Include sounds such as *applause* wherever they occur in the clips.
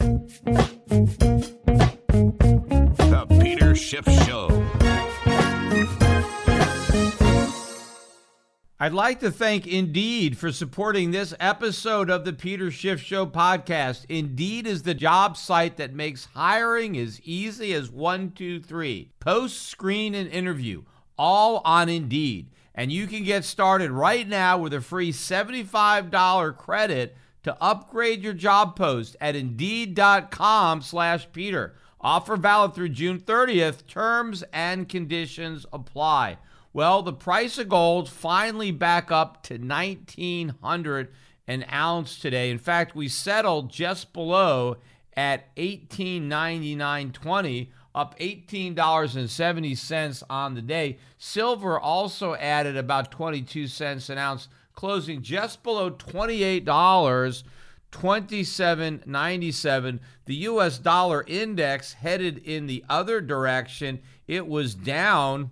The Peter Schiff Show. I'd like to thank Indeed for supporting this episode of the Peter Schiff Show podcast. Indeed is the job site that makes hiring as easy as one, two, three. Post, screen, and interview, all on Indeed. And you can get started right now with a free $75 credit to upgrade your job post at Indeed.com slash Peter. Offer valid through June 30th. Terms and conditions apply. Well, the price of gold finally back up to 1900 an ounce today. In fact, we settled just below at 1899.20, up $18.70 on the day. Silver also added about 22 cents an ounce, closing just below $28. 27.97 the US dollar index headed in the other direction it was down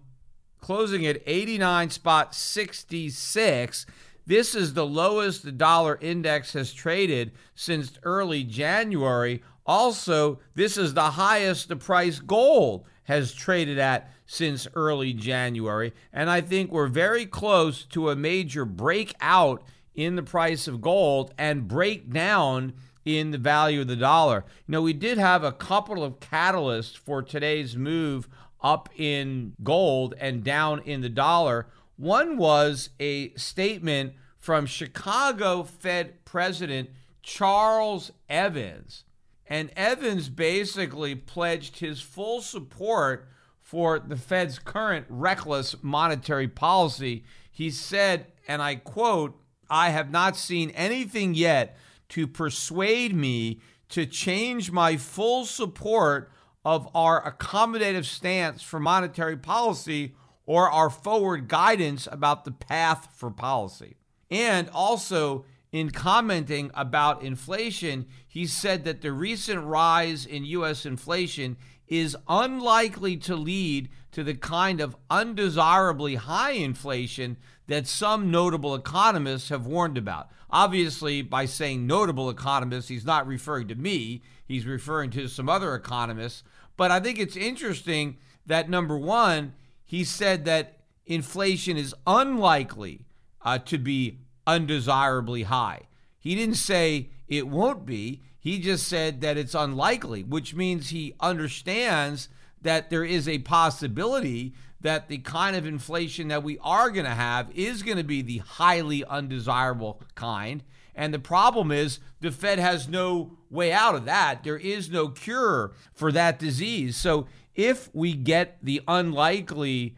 closing at 89 spot 66. This is the lowest the dollar index has traded since early January. Also, this is the highest the price gold has traded at since early January. And I think we're very close to a major breakout in the price of gold and breakdown in the value of the dollar. You know, we did have a couple of catalysts for today's move up in gold and down in the dollar. One was a statement from Chicago Fed President Charles Evans. And Evans basically pledged his full support for the Fed's current reckless monetary policy. He said, and I quote, I have not seen anything yet to persuade me to change my full support of our accommodative stance for monetary policy or our forward guidance about the path for policy. And also, in commenting about inflation, he said that the recent rise in U.S. inflation is unlikely to lead to the kind of undesirably high inflation that some notable economists have warned about. Obviously, by saying notable economists, he's not referring to me, he's referring to some other economists. But I think it's interesting that number one, he said that inflation is unlikely uh, to be undesirably high. He didn't say it won't be. He just said that it's unlikely, which means he understands that there is a possibility that the kind of inflation that we are going to have is going to be the highly undesirable kind. And the problem is the Fed has no way out of that. There is no cure for that disease. So if we get the unlikely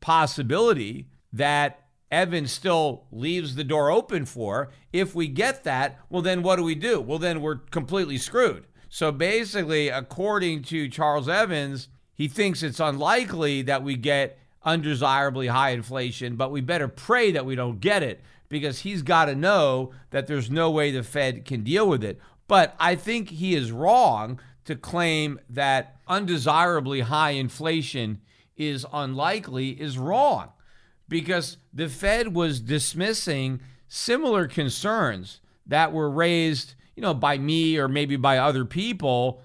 possibility that Evans still leaves the door open for, if we get that, well, then what do we do? Well, then we're completely screwed. So basically, according to Charles Evans, he thinks it's unlikely that we get undesirably high inflation, but we better pray that we don't get it because he's got to know that there's no way the Fed can deal with it. But I think he is wrong to claim that undesirably high inflation is unlikely is wrong because the Fed was dismissing similar concerns that were raised, you know, by me or maybe by other people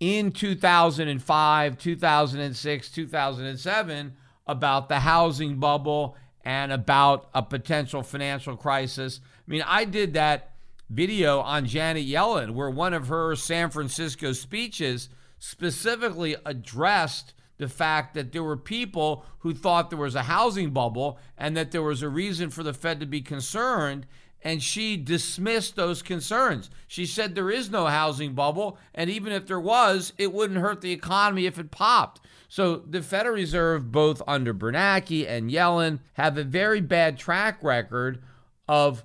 in 2005, 2006, 2007 about the housing bubble and about a potential financial crisis. I mean, I did that video on Janet Yellen where one of her San Francisco speeches specifically addressed the fact that there were people who thought there was a housing bubble and that there was a reason for the Fed to be concerned. And she dismissed those concerns. She said there is no housing bubble. And even if there was, it wouldn't hurt the economy if it popped. So the Federal Reserve, both under Bernanke and Yellen, have a very bad track record of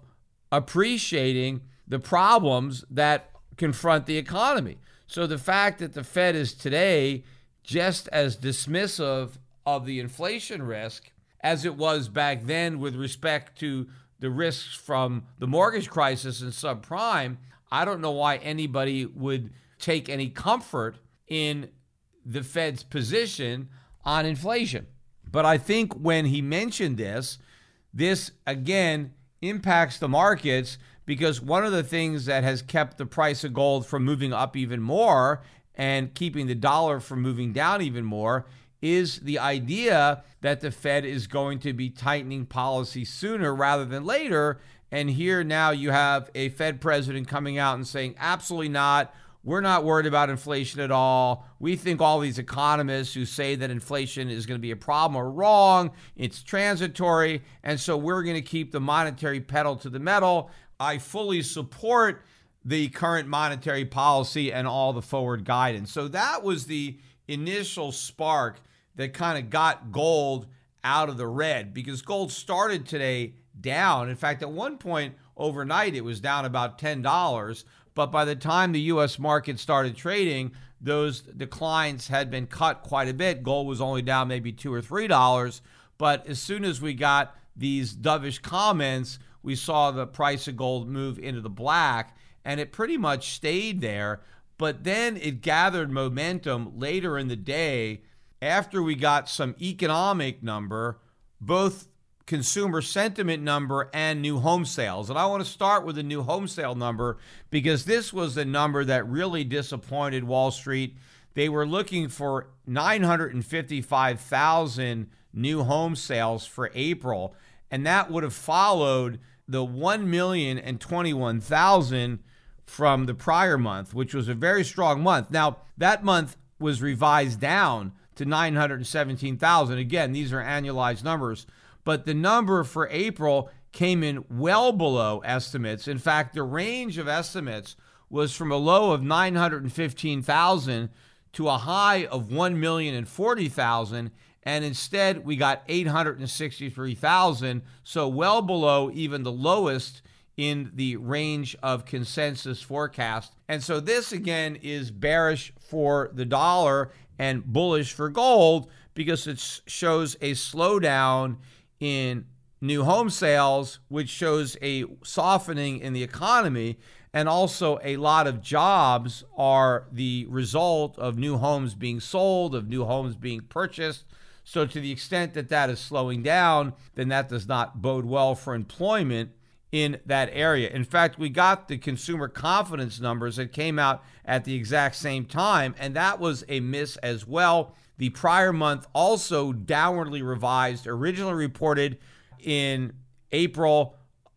appreciating the problems that confront the economy. So the fact that the Fed is today just as dismissive of the inflation risk as it was back then with respect to the risks from the mortgage crisis and subprime, I don't know why anybody would take any comfort in the Fed's position on inflation. But I think when he mentioned this, this again impacts the markets because one of the things that has kept the price of gold from moving up even more and keeping the dollar from moving down even more is the idea that the Fed is going to be tightening policy sooner rather than later. And here now you have a Fed president coming out and saying, absolutely not. We're not worried about inflation at all. We think all these economists who say that inflation is going to be a problem are wrong. It's transitory. And so we're going to keep the monetary pedal to the metal. I fully support the current monetary policy and all the forward guidance. So that was the initial spark that kind of got gold out of the red because gold started today down. In fact, at one point overnight, it was down about $10. But by the time the U.S. market started trading, those declines had been cut quite a bit. Gold was only down maybe two or three dollars. But as soon as we got these dovish comments, we saw the price of gold move into the black, and it pretty much stayed there. But then it gathered momentum later in the day after we got some economic number, both consumer sentiment number and new home sales. And I want to start with the new home sale number because this was the number that really disappointed Wall Street. They were looking for 955,000 new home sales for April, and that would have followed the 1,021,000 from the prior month, which was a very strong month. Now, that month was revised down to 917,000. Again, these are annualized numbers but the number for April came in well below estimates. In fact, the range of estimates was from a low of 915,000 to a high of 1,040,000 and instead we got 863,000, so well below even the lowest in the range of consensus forecast. And so this again is bearish for the dollar and bullish for gold because it shows a slowdown in new home sales, which shows a softening in the economy. And also, a lot of jobs are the result of new homes being sold, of new homes being purchased. So, to the extent that that is slowing down, then that does not bode well for employment in that area. In fact, we got the consumer confidence numbers that came out at the exact same time, and that was a miss as well. The prior month also downwardly revised, originally reported in April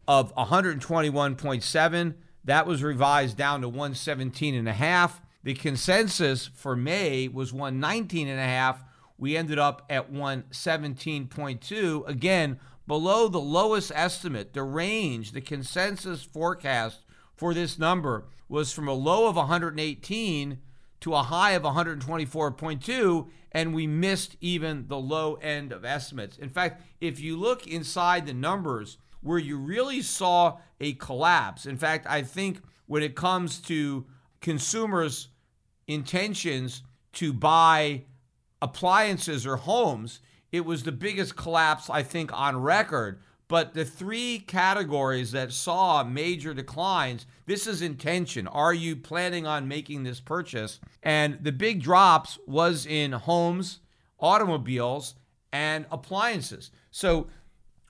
of 121.7. That was revised down to 117 and a half. The consensus for May was 119 and a half. We ended up at 117.2. Again, below the lowest estimate, the range, the consensus forecast for this number was from a low of 118 to a high of 124.2, and we missed even the low end of estimates. In fact, if you look inside the numbers where you really saw a collapse, in fact, I think when it comes to consumers' intentions to buy appliances or homes, it was the biggest collapse, I think, on record but the three categories that saw major declines, this is intention. Are you planning on making this purchase? And the big drops was in homes, automobiles, and appliances. So,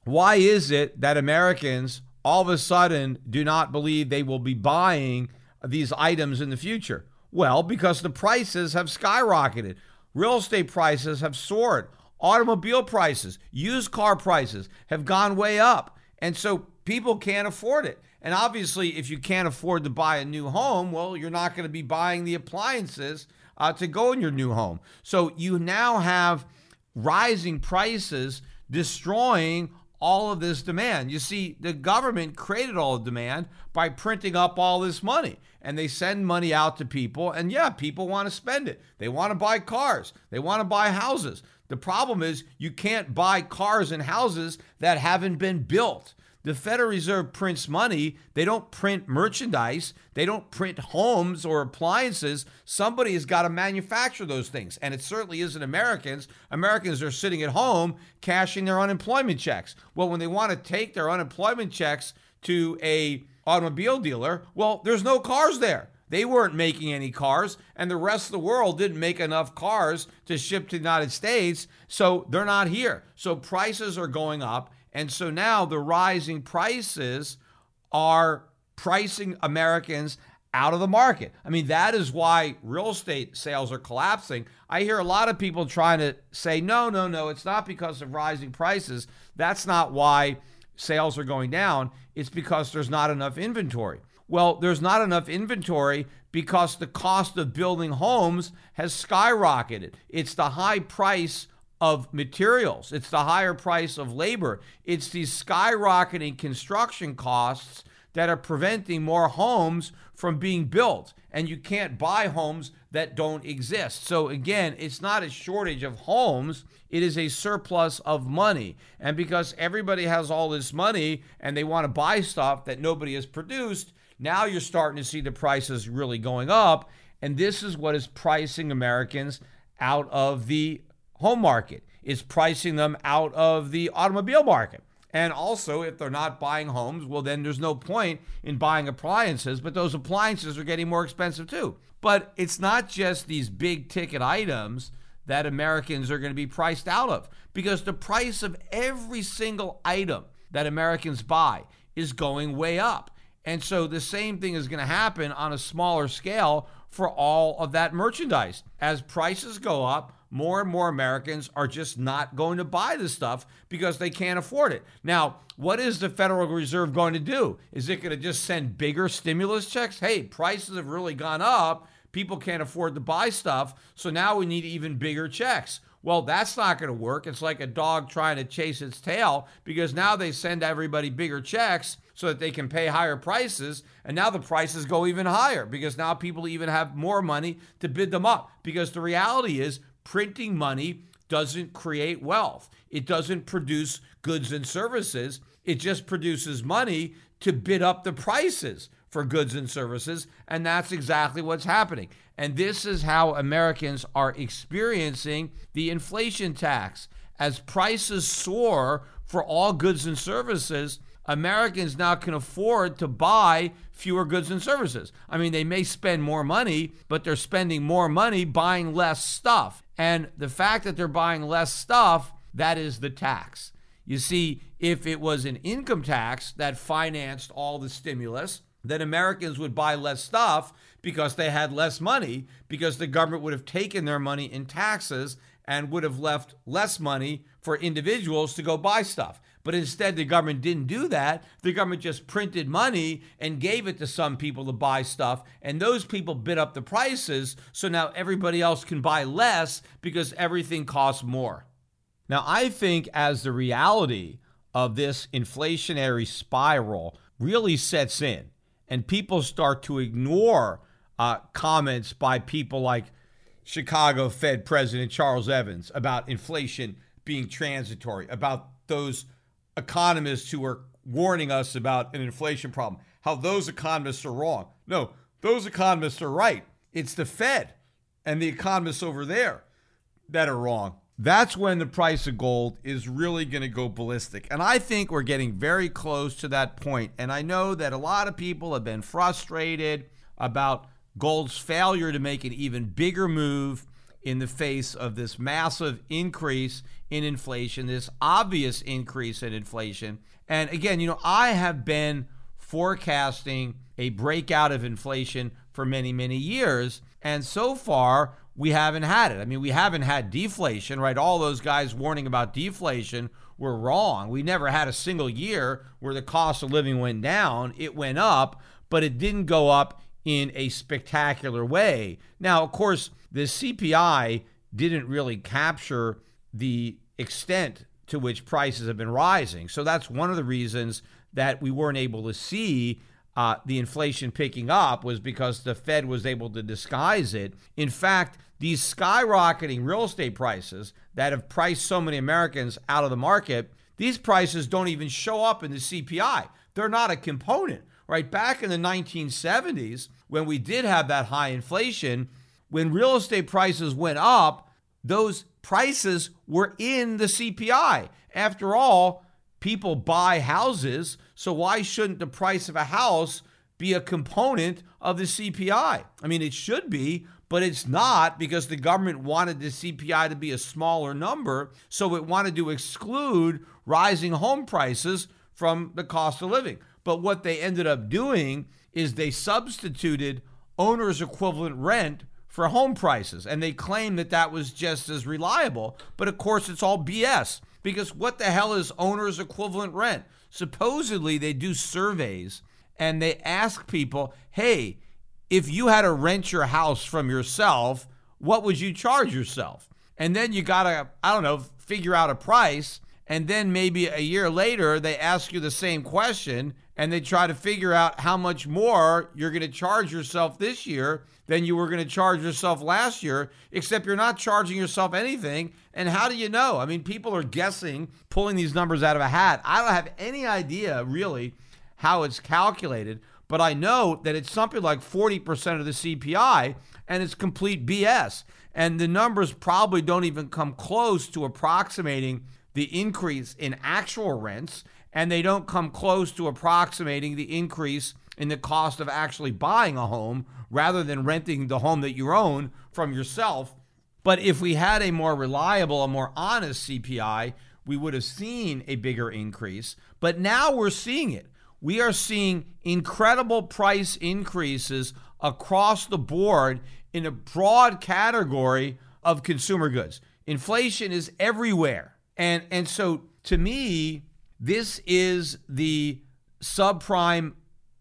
why is it that Americans all of a sudden do not believe they will be buying these items in the future? Well, because the prices have skyrocketed. Real estate prices have soared. Automobile prices, used car prices have gone way up. And so people can't afford it. And obviously, if you can't afford to buy a new home, well, you're not going to be buying the appliances uh, to go in your new home. So you now have rising prices destroying all of this demand. You see, the government created all the demand by printing up all this money. And they send money out to people. And yeah, people want to spend it. They want to buy cars, they want to buy houses. The problem is you can't buy cars and houses that haven't been built. The Federal Reserve prints money. They don't print merchandise. They don't print homes or appliances. Somebody has got to manufacture those things. And it certainly isn't Americans. Americans are sitting at home cashing their unemployment checks. Well, when they want to take their unemployment checks to a automobile dealer, well, there's no cars there. They weren't making any cars, and the rest of the world didn't make enough cars to ship to the United States, so they're not here. So prices are going up, and so now the rising prices are pricing Americans out of the market. I mean, that is why real estate sales are collapsing. I hear a lot of people trying to say, no, no, no, it's not because of rising prices. That's not why sales are going down. It's because there's not enough inventory. Well, there's not enough inventory because the cost of building homes has skyrocketed. It's the high price of materials, it's the higher price of labor, it's these skyrocketing construction costs that are preventing more homes from being built. And you can't buy homes that don't exist. So, again, it's not a shortage of homes, it is a surplus of money. And because everybody has all this money and they want to buy stuff that nobody has produced, now you're starting to see the prices really going up. And this is what is pricing Americans out of the home market, is pricing them out of the automobile market. And also, if they're not buying homes, well, then there's no point in buying appliances, but those appliances are getting more expensive too. But it's not just these big ticket items that Americans are going to be priced out of because the price of every single item that Americans buy is going way up. And so the same thing is going to happen on a smaller scale for all of that merchandise. As prices go up, more and more Americans are just not going to buy the stuff because they can't afford it. Now, what is the Federal Reserve going to do? Is it going to just send bigger stimulus checks? Hey, prices have really gone up. People can't afford to buy stuff. So now we need even bigger checks. Well, that's not going to work. It's like a dog trying to chase its tail because now they send everybody bigger checks so that they can pay higher prices. And now the prices go even higher because now people even have more money to bid them up. Because the reality is, printing money doesn't create wealth, it doesn't produce goods and services. It just produces money to bid up the prices for goods and services. And that's exactly what's happening. And this is how Americans are experiencing the inflation tax. As prices soar for all goods and services, Americans now can afford to buy fewer goods and services. I mean, they may spend more money, but they're spending more money buying less stuff. And the fact that they're buying less stuff, that is the tax. You see, if it was an income tax that financed all the stimulus, then Americans would buy less stuff because they had less money, because the government would have taken their money in taxes and would have left less money for individuals to go buy stuff. But instead, the government didn't do that. The government just printed money and gave it to some people to buy stuff. And those people bid up the prices. So now everybody else can buy less because everything costs more. Now, I think as the reality of this inflationary spiral really sets in and people start to ignore uh, comments by people like Chicago Fed President Charles Evans about inflation being transitory, about those economists who are warning us about an inflation problem, how those economists are wrong. No, those economists are right. It's the Fed and the economists over there that are wrong. That's when the price of gold is really going to go ballistic. And I think we're getting very close to that point. And I know that a lot of people have been frustrated about gold's failure to make an even bigger move in the face of this massive increase in inflation, this obvious increase in inflation. And again, you know, I have been forecasting a breakout of inflation for many, many years. And so far, we haven't had it. I mean, we haven't had deflation, right? All those guys warning about deflation were wrong. We never had a single year where the cost of living went down. It went up, but it didn't go up in a spectacular way. Now, of course, the CPI didn't really capture the extent to which prices have been rising. So that's one of the reasons that we weren't able to see uh, the inflation picking up was because the Fed was able to disguise it. In fact, these skyrocketing real estate prices that have priced so many Americans out of the market, these prices don't even show up in the CPI. They're not a component right? Back in the 1970s, when we did have that high inflation, when real estate prices went up, those prices were in the CPI. After all, people buy houses, so why shouldn't the price of a house be a component of the CPI? I mean, it should be, but it's not because the government wanted the CPI to be a smaller number, so it wanted to exclude rising home prices from the cost of living. But what they ended up doing is they substituted owner's equivalent rent for home prices. And they claim that that was just as reliable. But of course, it's all BS because what the hell is owner's equivalent rent? Supposedly, they do surveys and they ask people, hey, if you had to rent your house from yourself, what would you charge yourself? And then you got to, I don't know, figure out a price. And then maybe a year later, they ask you the same question and they try to figure out how much more you're going to charge yourself this year than you were going to charge yourself last year, except you're not charging yourself anything. And how do you know? I mean, people are guessing, pulling these numbers out of a hat. I don't have any idea really how it's calculated, but I know that it's something like 40% of the CPI and it's complete BS. And the numbers probably don't even come close to approximating the increase in actual rents, and they don't come close to approximating the increase in the cost of actually buying a home rather than renting the home that you own from yourself. But if we had a more reliable, a more honest CPI, we would have seen a bigger increase. But now we're seeing it. We are seeing incredible price increases across the board in a broad category of consumer goods. Inflation is everywhere. And and so to me, this is the subprime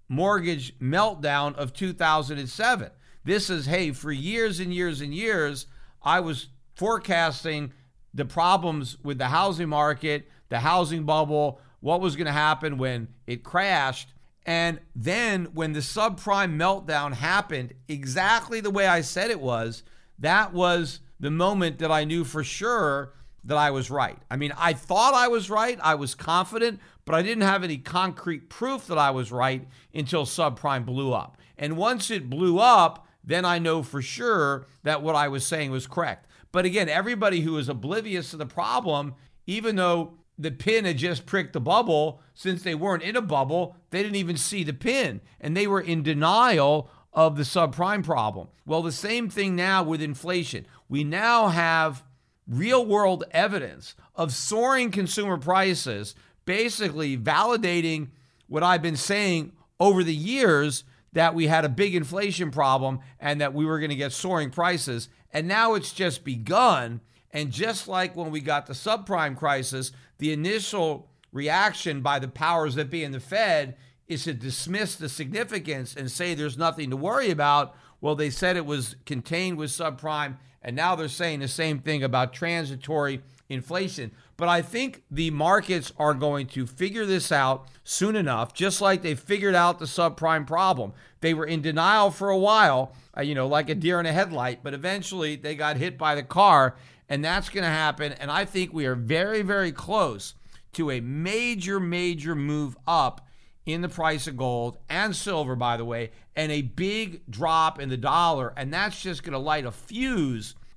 mortgage meltdown of 2007. This is hey, for years and years and years I was forecasting the problems with the housing market, the housing bubble, what was going to happen when it crashed. And then when the subprime meltdown happened, exactly the way I said it was, that was the moment that I knew for sure that I was right. I mean, I thought I was right, I was confident, but I didn't have any concrete proof that I was right until subprime blew up. And once it blew up, then I know for sure that what I was saying was correct. But again, everybody who is oblivious to the problem, even though the pin had just pricked the bubble, since they weren't in a bubble, they didn't even see the pin and they were in denial of the subprime problem. Well, the same thing now with inflation. We now have real world evidence of soaring consumer prices, basically validating what I've been saying over the years that we had a big inflation problem and that we were going to get soaring prices. And now it's just begun. And just like when we got the subprime crisis, the initial reaction by the powers that be in the Fed is to dismiss the significance and say there's nothing to worry about. Well, they said it was contained with subprime, and now they're saying the same thing about transitory inflation. But I think the markets are going to figure this out soon enough, just like they figured out the subprime problem. They were in denial for a while, uh, you know, like a deer in a headlight, but eventually they got hit by the car, and that's going to happen. And I think we are very, very close to a major, major move up in the price of gold and silver, by the way, and a big drop in the dollar. And that's just going to light a fuse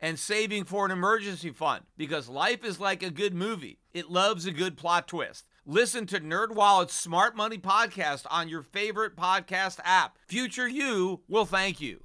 and saving for an emergency fund because life is like a good movie. It loves a good plot twist. Listen to NerdWallet's Smart Money podcast on your favorite podcast app. Future you will thank you.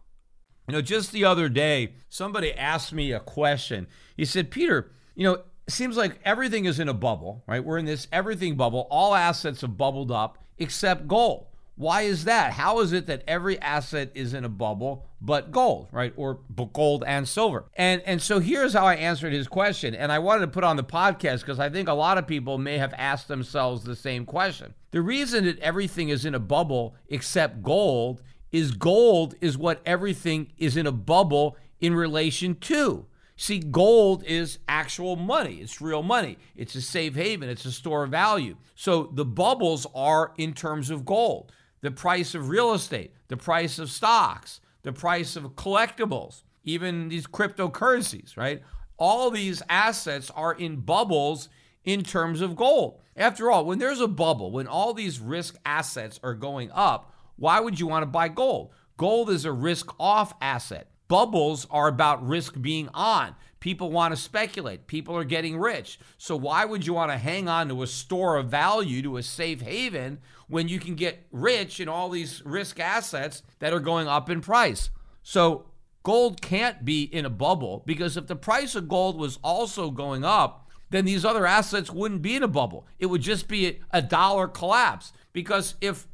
You know, just the other day, somebody asked me a question. He said, Peter, you know, seems like everything is in a bubble, right? We're in this everything bubble. All assets have bubbled up except gold. Why is that? How is it that every asset is in a bubble but gold, right? Or gold and silver. And and so here's how I answered his question. And I wanted to put on the podcast because I think a lot of people may have asked themselves the same question. The reason that everything is in a bubble except gold is gold is what everything is in a bubble in relation to. See, gold is actual money. It's real money. It's a safe haven. It's a store of value. So the bubbles are in terms of gold the price of real estate, the price of stocks, the price of collectibles, even these cryptocurrencies, right? All these assets are in bubbles in terms of gold. After all, when there's a bubble, when all these risk assets are going up, why would you want to buy gold? Gold is a risk off asset. Bubbles are about risk being on. People want to speculate. People are getting rich. So, why would you want to hang on to a store of value, to a safe haven, when you can get rich in all these risk assets that are going up in price? So, gold can't be in a bubble because if the price of gold was also going up, then these other assets wouldn't be in a bubble. It would just be a dollar collapse. Because if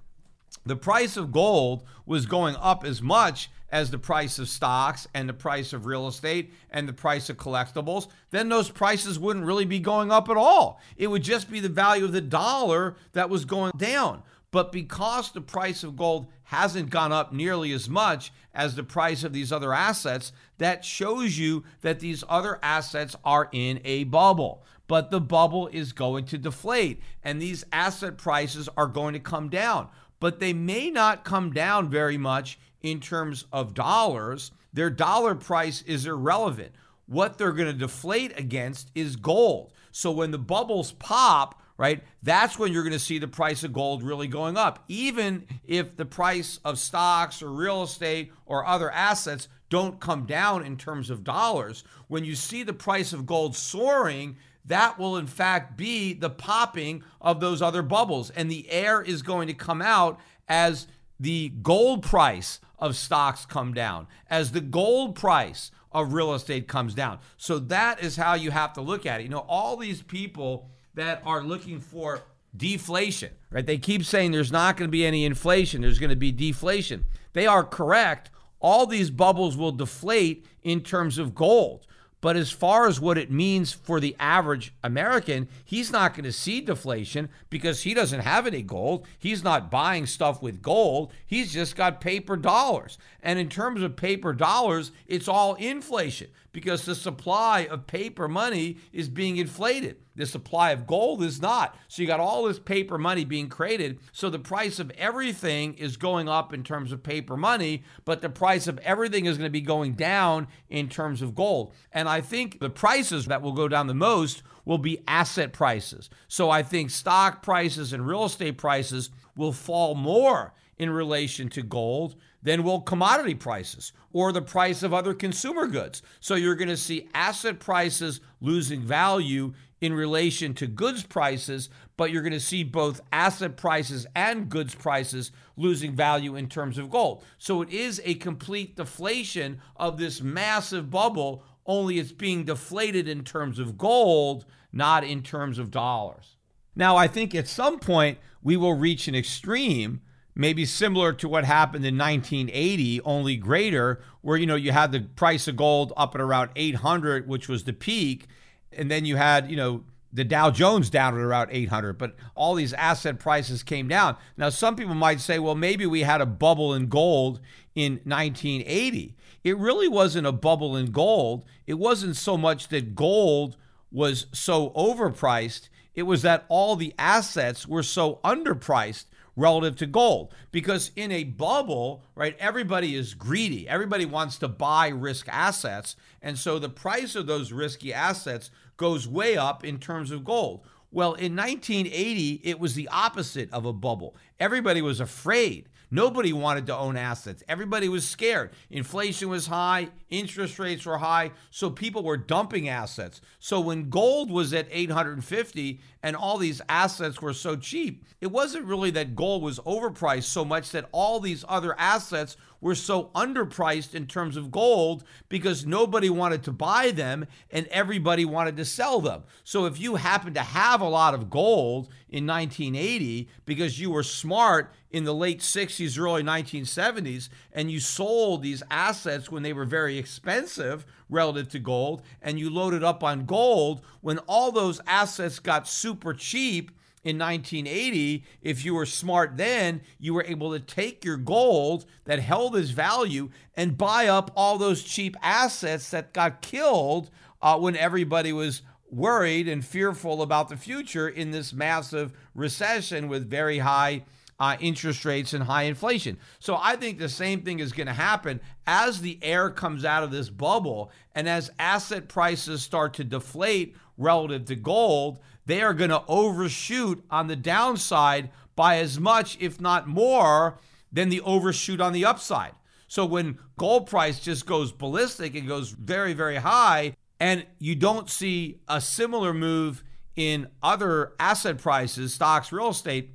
the price of gold was going up as much as the price of stocks and the price of real estate and the price of collectibles, then those prices wouldn't really be going up at all. It would just be the value of the dollar that was going down. But because the price of gold hasn't gone up nearly as much as the price of these other assets, that shows you that these other assets are in a bubble. But the bubble is going to deflate, and these asset prices are going to come down but they may not come down very much in terms of dollars. Their dollar price is irrelevant. What they're going to deflate against is gold. So when the bubbles pop, right, that's when you're going to see the price of gold really going up. Even if the price of stocks or real estate or other assets don't come down in terms of dollars, when you see the price of gold soaring, that will in fact be the popping of those other bubbles. And the air is going to come out as the gold price of stocks come down, as the gold price of real estate comes down. So that is how you have to look at it. You know, all these people that are looking for deflation, right? They keep saying there's not going to be any inflation, there's going to be deflation. They are correct. All these bubbles will deflate in terms of gold. But as far as what it means for the average American, he's not going to see deflation because he doesn't have any gold. He's not buying stuff with gold. He's just got paper dollars. And in terms of paper dollars, it's all inflation because the supply of paper money is being inflated. The supply of gold is not. So you got all this paper money being created. So the price of everything is going up in terms of paper money, but the price of everything is going to be going down in terms of gold. And I think the prices that will go down the most will be asset prices. So I think stock prices and real estate prices will fall more in relation to gold than will commodity prices or the price of other consumer goods. So you're going to see asset prices losing value in relation to goods prices, but you're going to see both asset prices and goods prices losing value in terms of gold. So it is a complete deflation of this massive bubble, only it's being deflated in terms of gold, not in terms of dollars. Now, I think at some point we will reach an extreme maybe similar to what happened in 1980 only greater where you know you had the price of gold up at around 800 which was the peak and then you had, you know, the Dow Jones down at around 800, but all these asset prices came down. Now, some people might say, well, maybe we had a bubble in gold in 1980. It really wasn't a bubble in gold. It wasn't so much that gold was so overpriced, it was that all the assets were so underpriced relative to gold. Because in a bubble, right, everybody is greedy. Everybody wants to buy risk assets. And so the price of those risky assets goes way up in terms of gold. Well, in 1980, it was the opposite of a bubble. Everybody was afraid. Nobody wanted to own assets. Everybody was scared. Inflation was high, interest rates were high, so people were dumping assets. So when gold was at 850 and all these assets were so cheap, it wasn't really that gold was overpriced so much that all these other assets were so underpriced in terms of gold because nobody wanted to buy them and everybody wanted to sell them. So if you happen to have a lot of gold in 1980 because you were smart in the late 60s, early 1970s, and you sold these assets when they were very expensive relative to gold, and you loaded up on gold when all those assets got super cheap in 1980, if you were smart then, you were able to take your gold that held its value and buy up all those cheap assets that got killed uh, when everybody was worried and fearful about the future in this massive recession with very high uh, interest rates and high inflation. So I think the same thing is going to happen as the air comes out of this bubble and as asset prices start to deflate relative to gold, they are going to overshoot on the downside by as much, if not more, than the overshoot on the upside. So when gold price just goes ballistic and goes very, very high, and you don't see a similar move in other asset prices, stocks, real estate,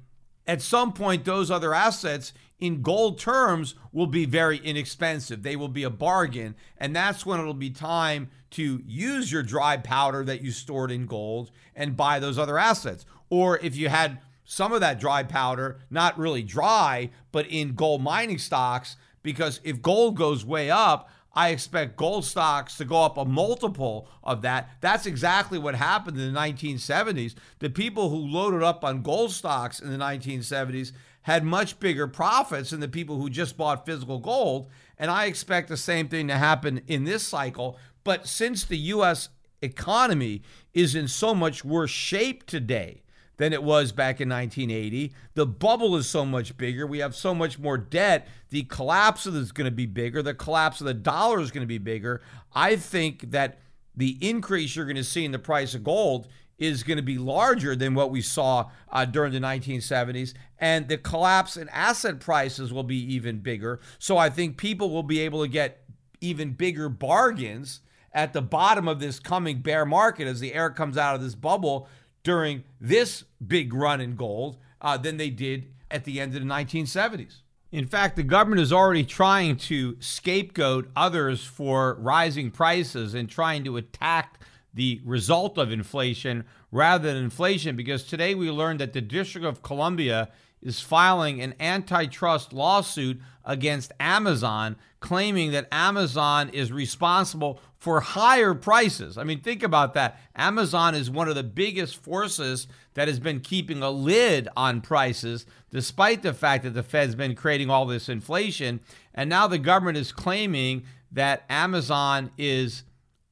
at some point, those other assets in gold terms will be very inexpensive. They will be a bargain. And that's when it'll be time to use your dry powder that you stored in gold and buy those other assets. Or if you had some of that dry powder, not really dry, but in gold mining stocks, because if gold goes way up, I expect gold stocks to go up a multiple of that. That's exactly what happened in the 1970s. The people who loaded up on gold stocks in the 1970s had much bigger profits than the people who just bought physical gold. And I expect the same thing to happen in this cycle. But since the U.S. economy is in so much worse shape today, than it was back in 1980. The bubble is so much bigger. We have so much more debt. The collapse is going to be bigger. The collapse of the dollar is going to be bigger. I think that the increase you're going to see in the price of gold is going to be larger than what we saw uh, during the 1970s. And the collapse in asset prices will be even bigger. So I think people will be able to get even bigger bargains at the bottom of this coming bear market as the air comes out of this bubble during this big run in gold uh, than they did at the end of the 1970s. In fact, the government is already trying to scapegoat others for rising prices and trying to attack the result of inflation rather than inflation because today we learned that the District of Columbia is filing an antitrust lawsuit against Amazon, claiming that Amazon is responsible for higher prices. I mean, think about that. Amazon is one of the biggest forces that has been keeping a lid on prices, despite the fact that the Fed's been creating all this inflation. And now the government is claiming that Amazon is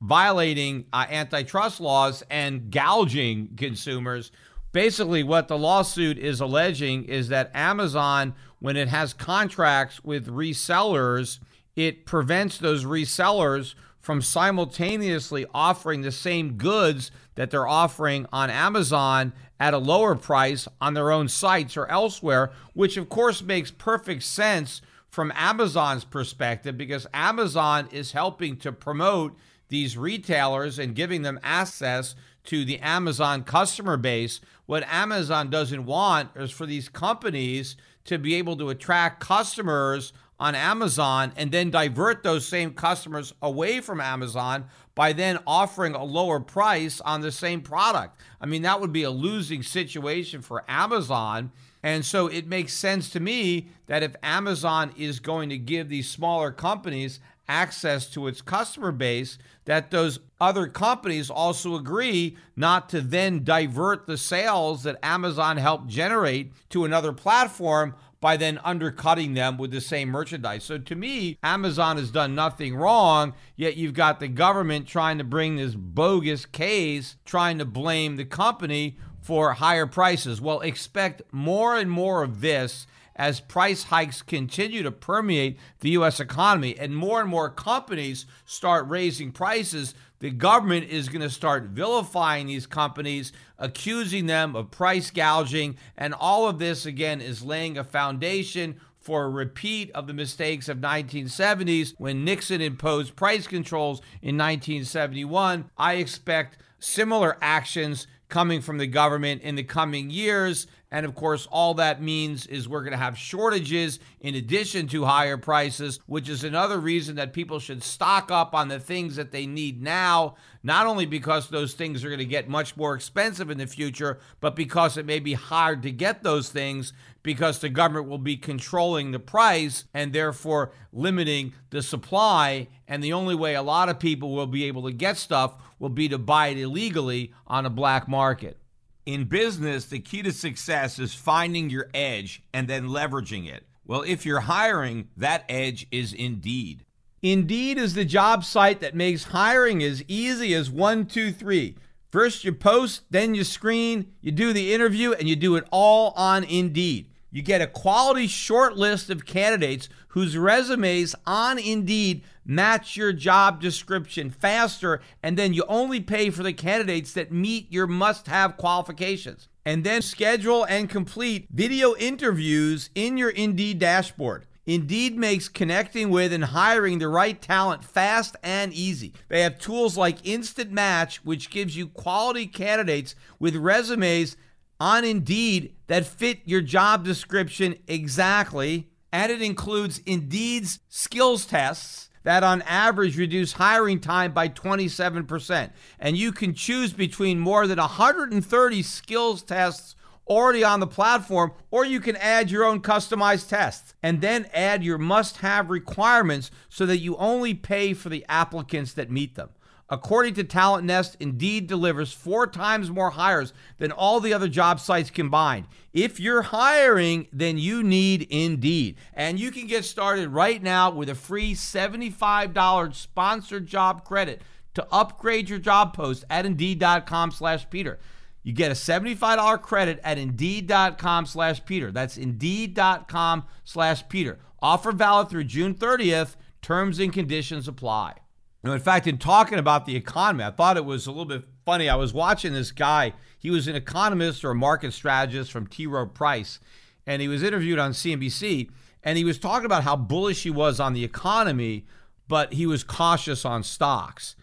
violating uh, antitrust laws and gouging consumers basically what the lawsuit is alleging is that Amazon, when it has contracts with resellers, it prevents those resellers from simultaneously offering the same goods that they're offering on Amazon at a lower price on their own sites or elsewhere, which of course makes perfect sense from Amazon's perspective because Amazon is helping to promote these retailers and giving them access to the Amazon customer base. What Amazon doesn't want is for these companies to be able to attract customers on Amazon and then divert those same customers away from Amazon by then offering a lower price on the same product. I mean, that would be a losing situation for Amazon. And so it makes sense to me that if Amazon is going to give these smaller companies access to its customer base, that those other companies also agree not to then divert the sales that Amazon helped generate to another platform by then undercutting them with the same merchandise. So to me, Amazon has done nothing wrong, yet you've got the government trying to bring this bogus case, trying to blame the company for higher prices. Well, expect more and more of this as price hikes continue to permeate the U.S. economy and more and more companies start raising prices, the government is going to start vilifying these companies, accusing them of price gouging. And all of this, again, is laying a foundation for a repeat of the mistakes of 1970s when Nixon imposed price controls in 1971. I expect similar actions coming from the government in the coming years. And of course, all that means is we're going to have shortages in addition to higher prices, which is another reason that people should stock up on the things that they need now, not only because those things are going to get much more expensive in the future, but because it may be hard to get those things because the government will be controlling the price and therefore limiting the supply. And the only way a lot of people will be able to get stuff will be to buy it illegally on a black market. In business, the key to success is finding your edge and then leveraging it. Well, if you're hiring, that edge is Indeed. Indeed is the job site that makes hiring as easy as one, two, three. First you post, then you screen, you do the interview, and you do it all on Indeed. You get a quality short list of candidates whose resumes on Indeed match your job description faster, and then you only pay for the candidates that meet your must have qualifications. and then schedule and complete video interviews in your Indeed dashboard. Indeed makes connecting with and hiring the right talent fast and easy. They have tools like Instant Match, which gives you quality candidates with resumes on Indeed that fit your job description exactly. And it includes Indeed's skills tests that on average reduce hiring time by 27%. And you can choose between more than 130 skills tests already on the platform, or you can add your own customized tests and then add your must have requirements so that you only pay for the applicants that meet them. According to Talent Nest, Indeed delivers four times more hires than all the other job sites combined. If you're hiring, then you need Indeed. And you can get started right now with a free $75 sponsored job credit to upgrade your job post at Indeed.com slash Peter. You get a $75 credit at Indeed.com slash Peter. That's Indeed.com slash Peter. Offer valid through June 30th. Terms and conditions apply. Now, in fact, in talking about the economy, I thought it was a little bit funny. I was watching this guy. He was an economist or a market strategist from T. Rowe Price, and he was interviewed on CNBC, and he was talking about how bullish he was on the economy, but he was cautious on stocks.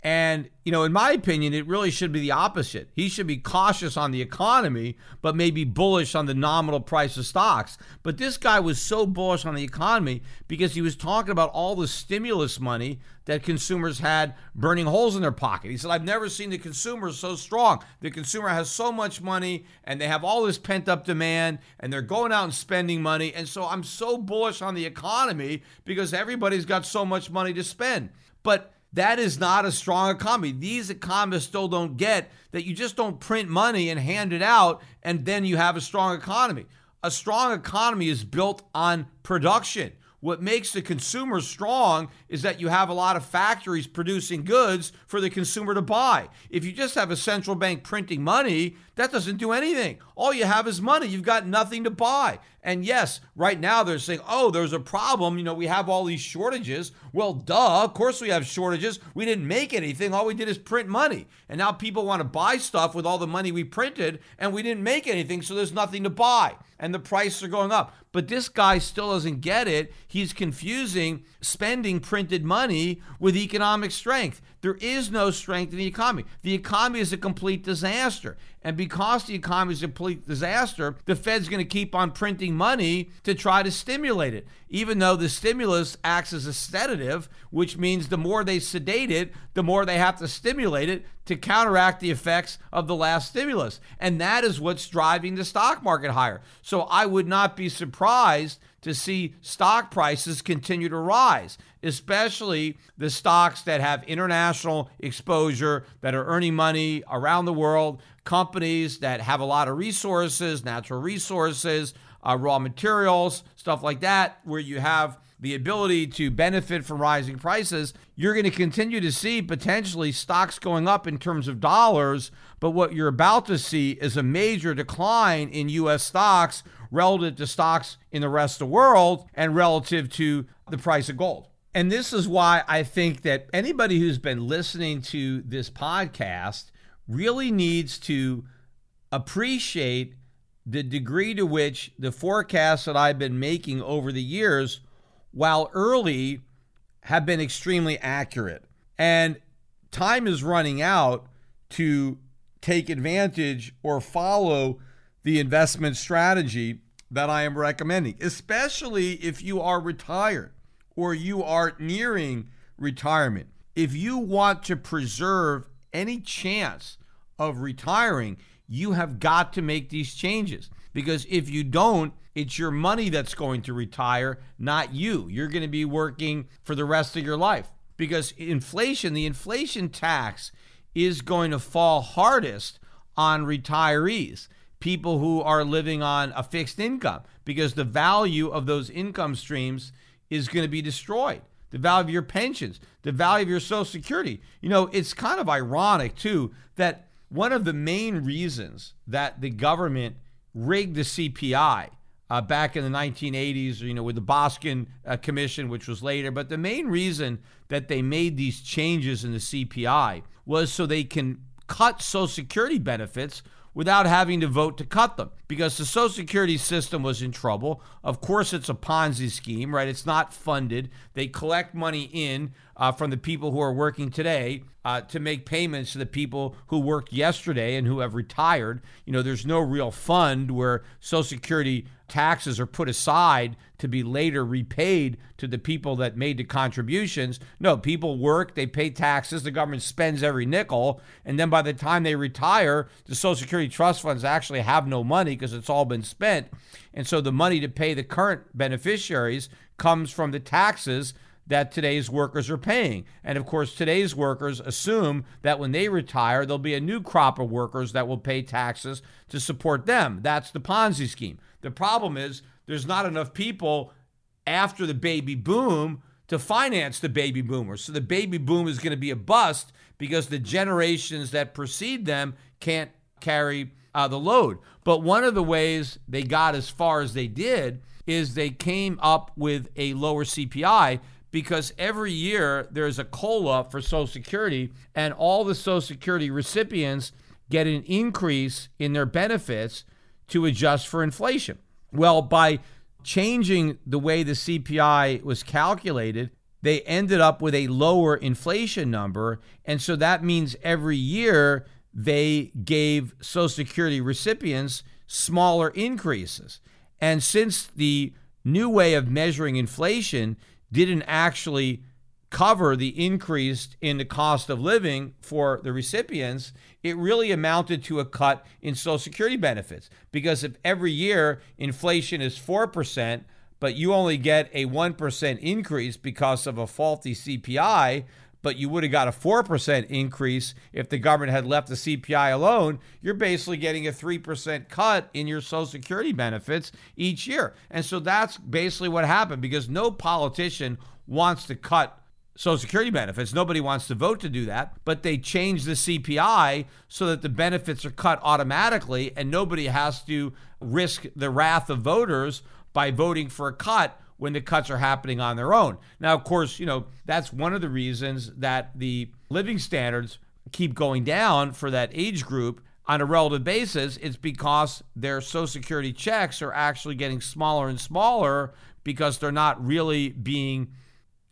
And, you know, in my opinion, it really should be the opposite. He should be cautious on the economy, but maybe bullish on the nominal price of stocks. But this guy was so bullish on the economy because he was talking about all the stimulus money that consumers had burning holes in their pocket. He said, I've never seen the consumer so strong. The consumer has so much money and they have all this pent up demand and they're going out and spending money. And so I'm so bullish on the economy because everybody's got so much money to spend. But that is not a strong economy. These economists still don't get that you just don't print money and hand it out and then you have a strong economy. A strong economy is built on production. What makes the consumer strong is that you have a lot of factories producing goods for the consumer to buy. If you just have a central bank printing money, that doesn't do anything. All you have is money. You've got nothing to buy. And yes, right now they're saying, oh, there's a problem. You know, we have all these shortages. Well, duh, of course we have shortages. We didn't make anything. All we did is print money. And now people want to buy stuff with all the money we printed, and we didn't make anything, so there's nothing to buy. And the prices are going up. But this guy still doesn't get it. He's confusing spending printed money with economic strength. There is no strength in the economy. The economy is a complete disaster. And because the economy is a complete disaster, the Fed's going to keep on printing money to try to stimulate it, even though the stimulus acts as a sedative, which means the more they sedate it, the more they have to stimulate it to counteract the effects of the last stimulus. And that is what's driving the stock market higher. So I would not be surprised to see stock prices continue to rise, especially the stocks that have international exposure, that are earning money around the world, companies that have a lot of resources, natural resources, uh, raw materials, stuff like that, where you have the ability to benefit from rising prices, you're going to continue to see potentially stocks going up in terms of dollars. But what you're about to see is a major decline in U.S. stocks relative to stocks in the rest of the world and relative to the price of gold. And this is why I think that anybody who's been listening to this podcast really needs to appreciate the degree to which the forecasts that I've been making over the years, while early, have been extremely accurate. And time is running out to take advantage or follow the investment strategy that I am recommending, especially if you are retired or you are nearing retirement. If you want to preserve any chance of retiring, you have got to make these changes because if you don't, it's your money that's going to retire, not you. You're going to be working for the rest of your life because inflation, the inflation tax is going to fall hardest on retirees people who are living on a fixed income because the value of those income streams is going to be destroyed. The value of your pensions, the value of your Social Security. You know, it's kind of ironic, too, that one of the main reasons that the government rigged the CPI uh, back in the 1980s, you know, with the Boskin uh, Commission, which was later, but the main reason that they made these changes in the CPI was so they can cut Social Security benefits without having to vote to cut them because the Social Security system was in trouble. Of course, it's a Ponzi scheme, right? It's not funded. They collect money in uh, from the people who are working today uh, to make payments to the people who worked yesterday and who have retired. You know, there's no real fund where Social Security taxes are put aside to be later repaid to the people that made the contributions. No, people work, they pay taxes, the government spends every nickel, and then by the time they retire, the Social Security trust funds actually have no money because it's all been spent. And so the money to pay the current beneficiaries comes from the taxes that today's workers are paying. And of course, today's workers assume that when they retire, there'll be a new crop of workers that will pay taxes to support them. That's the Ponzi scheme. The problem is there's not enough people after the baby boom to finance the baby boomers. So the baby boom is going to be a bust because the generations that precede them can't carry uh, the load. But one of the ways they got as far as they did is they came up with a lower CPI because every year there's a COLA for Social Security, and all the Social Security recipients get an increase in their benefits to adjust for inflation. Well, by changing the way the CPI was calculated, they ended up with a lower inflation number. And so that means every year they gave Social Security recipients smaller increases. And since the new way of measuring inflation didn't actually cover the increase in the cost of living for the recipients, it really amounted to a cut in Social Security benefits. Because if every year inflation is 4%, but you only get a 1% increase because of a faulty CPI, but you would have got a 4% increase if the government had left the CPI alone, you're basically getting a 3% cut in your Social Security benefits each year. And so that's basically what happened because no politician wants to cut Social Security benefits. Nobody wants to vote to do that, but they change the CPI so that the benefits are cut automatically and nobody has to risk the wrath of voters by voting for a cut when the cuts are happening on their own. Now, of course, you know, that's one of the reasons that the living standards keep going down for that age group on a relative basis. It's because their Social Security checks are actually getting smaller and smaller because they're not really being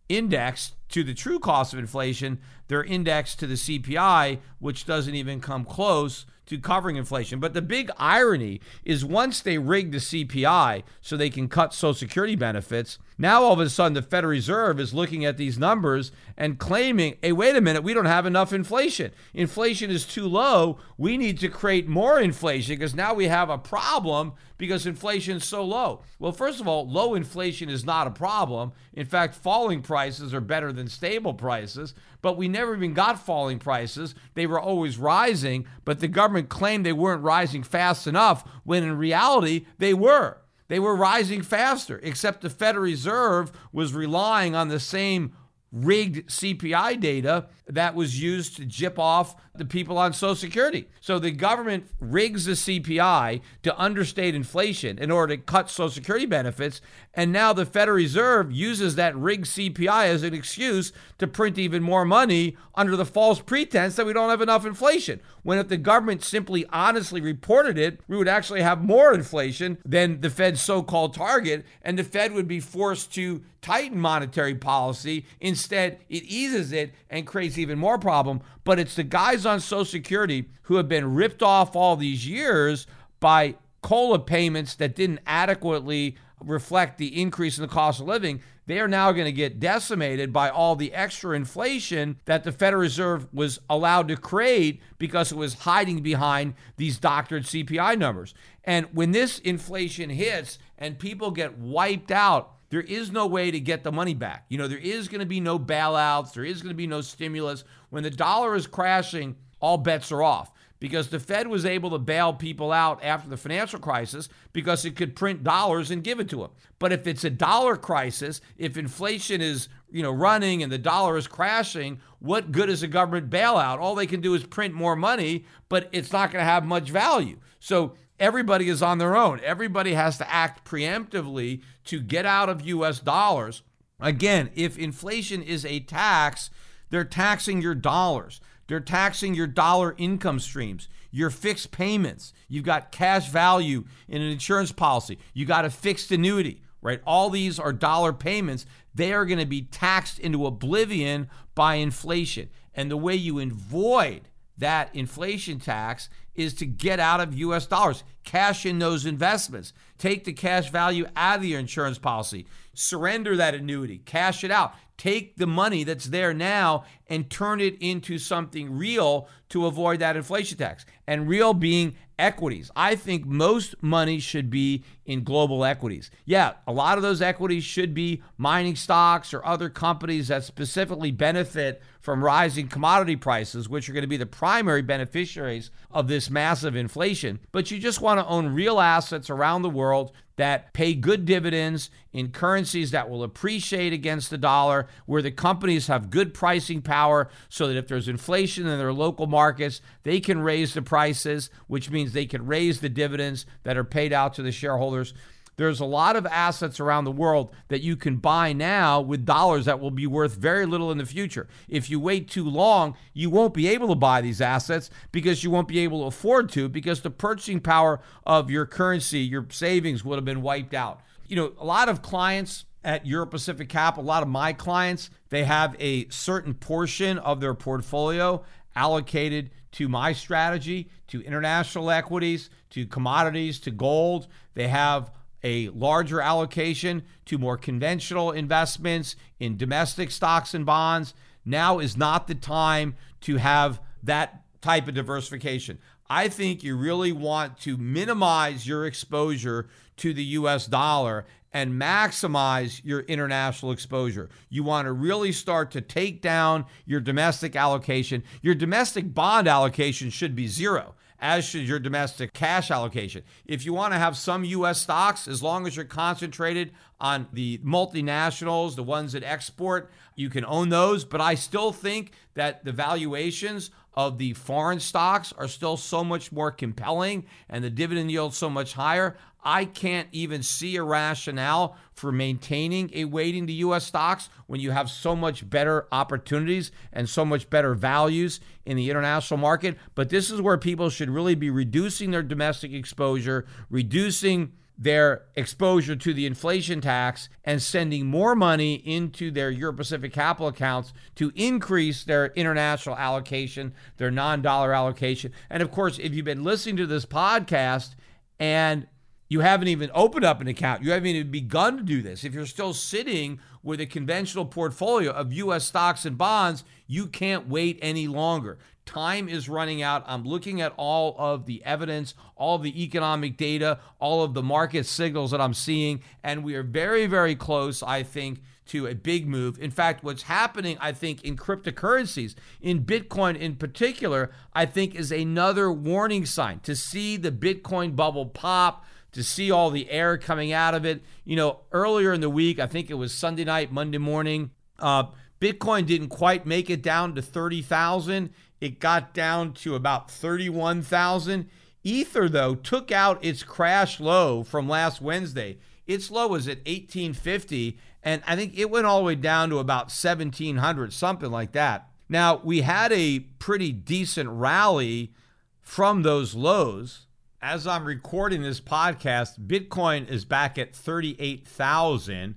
indexed to the true cost of inflation. They're indexed to the CPI, which doesn't even come close to covering inflation. But the big irony is once they rig the CPI so they can cut Social Security benefits, now all of a sudden the Federal Reserve is looking at these numbers and claiming, hey, wait a minute, we don't have enough inflation. Inflation is too low. We need to create more inflation because now we have a problem because inflation is so low. Well, first of all, low inflation is not a problem. In fact, falling prices are better than stable prices but we never even got falling prices. They were always rising, but the government claimed they weren't rising fast enough when in reality they were. They were rising faster, except the Federal Reserve was relying on the same rigged CPI data that was used to jip off the people on Social Security. So the government rigs the CPI to understate inflation in order to cut Social Security benefits. And now the Federal Reserve uses that rigged CPI as an excuse to print even more money under the false pretense that we don't have enough inflation. When if the government simply honestly reported it, we would actually have more inflation than the Fed's so called target, and the Fed would be forced to tighten monetary policy. Instead, it eases it and creates even more problem. But it's the guys on Social Security who have been ripped off all these years by COLA payments that didn't adequately reflect the increase in the cost of living, they are now going to get decimated by all the extra inflation that the Federal Reserve was allowed to create because it was hiding behind these doctored CPI numbers. And when this inflation hits and people get wiped out there is no way to get the money back. You know, there is going to be no bailouts, there is going to be no stimulus. When the dollar is crashing, all bets are off because the Fed was able to bail people out after the financial crisis because it could print dollars and give it to them. But if it's a dollar crisis, if inflation is, you know, running and the dollar is crashing, what good is a government bailout? All they can do is print more money, but it's not going to have much value. So everybody is on their own. Everybody has to act preemptively to get out of US dollars. Again, if inflation is a tax, they're taxing your dollars. They're taxing your dollar income streams, your fixed payments. You've got cash value in an insurance policy. You got a fixed annuity, right? All these are dollar payments. They are going to be taxed into oblivion by inflation. And the way you avoid that inflation tax is to get out of US dollars, cash in those investments, take the cash value out of your insurance policy, surrender that annuity, cash it out, take the money that's there now and turn it into something real to avoid that inflation tax. And real being equities. I think most money should be in global equities. Yeah, a lot of those equities should be mining stocks or other companies that specifically benefit from rising commodity prices, which are going to be the primary beneficiaries of this massive inflation. But you just want to own real assets around the world that pay good dividends in currencies that will appreciate against the dollar, where the companies have good pricing power so that if there's inflation in their local markets, they can raise the prices, which means they can raise the dividends that are paid out to the shareholders. There's a lot of assets around the world that you can buy now with dollars that will be worth very little in the future. If you wait too long, you won't be able to buy these assets because you won't be able to afford to because the purchasing power of your currency, your savings would have been wiped out. You know, a lot of clients at Euro Pacific Cap, a lot of my clients, they have a certain portion of their portfolio allocated to my strategy, to international equities, to commodities, to gold. They have a larger allocation to more conventional investments in domestic stocks and bonds. Now is not the time to have that type of diversification. I think you really want to minimize your exposure to the US dollar and maximize your international exposure. You want to really start to take down your domestic allocation. Your domestic bond allocation should be zero as should your domestic cash allocation. If you want to have some U.S. stocks, as long as you're concentrated on the multinationals, the ones that export, you can own those. But I still think that the valuations of the foreign stocks are still so much more compelling and the dividend yield so much higher. I can't even see a rationale for maintaining a weighting to US stocks when you have so much better opportunities and so much better values in the international market. But this is where people should really be reducing their domestic exposure, reducing their exposure to the inflation tax and sending more money into their Euro Pacific capital accounts to increase their international allocation, their non dollar allocation. And of course, if you've been listening to this podcast and you haven't even opened up an account. You haven't even begun to do this. If you're still sitting with a conventional portfolio of US stocks and bonds, you can't wait any longer. Time is running out. I'm looking at all of the evidence, all of the economic data, all of the market signals that I'm seeing, and we are very, very close, I think, to a big move. In fact, what's happening, I think, in cryptocurrencies, in Bitcoin in particular, I think is another warning sign to see the Bitcoin bubble pop to see all the air coming out of it. You know, earlier in the week, I think it was Sunday night, Monday morning, uh, Bitcoin didn't quite make it down to 30,000. It got down to about 31,000. Ether, though, took out its crash low from last Wednesday. Its low was at 1850, and I think it went all the way down to about 1700, something like that. Now, we had a pretty decent rally from those lows as I'm recording this podcast, Bitcoin is back at 38,000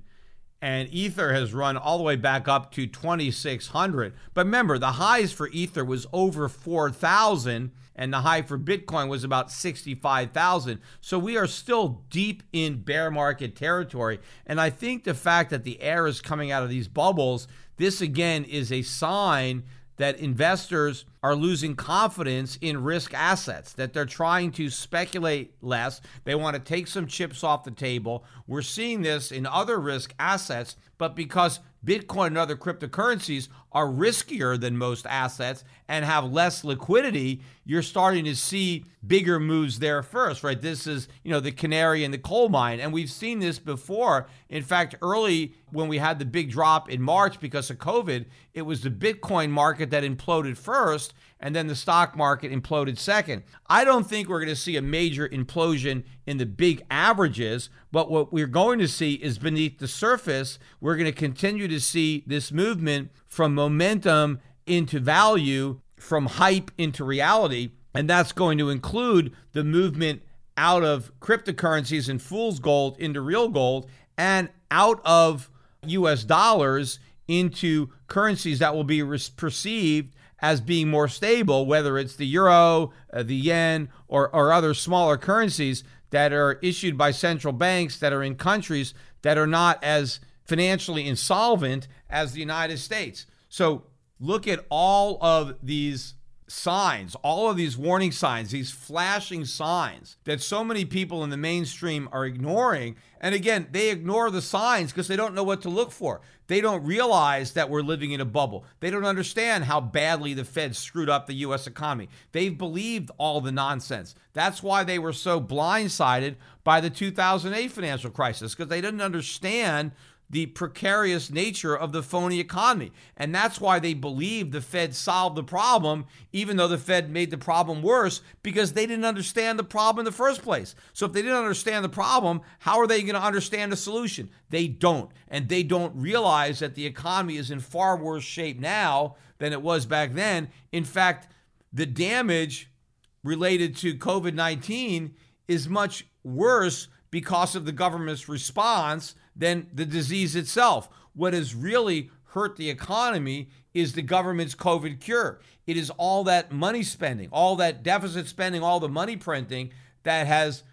and Ether has run all the way back up to 2600. But remember, the highs for Ether was over 4000 and the high for Bitcoin was about 65,000. So we are still deep in bear market territory. And I think the fact that the air is coming out of these bubbles, this again is a sign that investors are losing confidence in risk assets, that they're trying to speculate less. They want to take some chips off the table. We're seeing this in other risk assets, but because Bitcoin and other cryptocurrencies are riskier than most assets and have less liquidity, you're starting to see bigger moves there first, right? This is, you know, the canary in the coal mine. And we've seen this before. In fact, early when we had the big drop in March because of COVID, it was the Bitcoin market that imploded first and then the stock market imploded second. I don't think we're going to see a major implosion in the big averages, but what we're going to see is beneath the surface, we're going to continue to see this movement from momentum into value from hype into reality. And that's going to include the movement out of cryptocurrencies and fool's gold into real gold and out of US dollars into currencies that will be perceived as being more stable, whether it's the euro, uh, the yen, or, or other smaller currencies that are issued by central banks that are in countries that are not as financially insolvent as the United States. So look at all of these signs, all of these warning signs, these flashing signs that so many people in the mainstream are ignoring. And again, they ignore the signs because they don't know what to look for. They don't realize that we're living in a bubble. They don't understand how badly the Fed screwed up the U.S. economy. They've believed all the nonsense. That's why they were so blindsided by the 2008 financial crisis because they didn't understand the precarious nature of the phony economy. And that's why they believe the Fed solved the problem, even though the Fed made the problem worse because they didn't understand the problem in the first place. So if they didn't understand the problem, how are they going to understand the solution? They don't. And they don't realize that the economy is in far worse shape now than it was back then. In fact, the damage related to COVID 19 is much worse because of the government's response than the disease itself. What has really hurt the economy is the government's COVID cure. It is all that money spending, all that deficit spending, all the money printing that has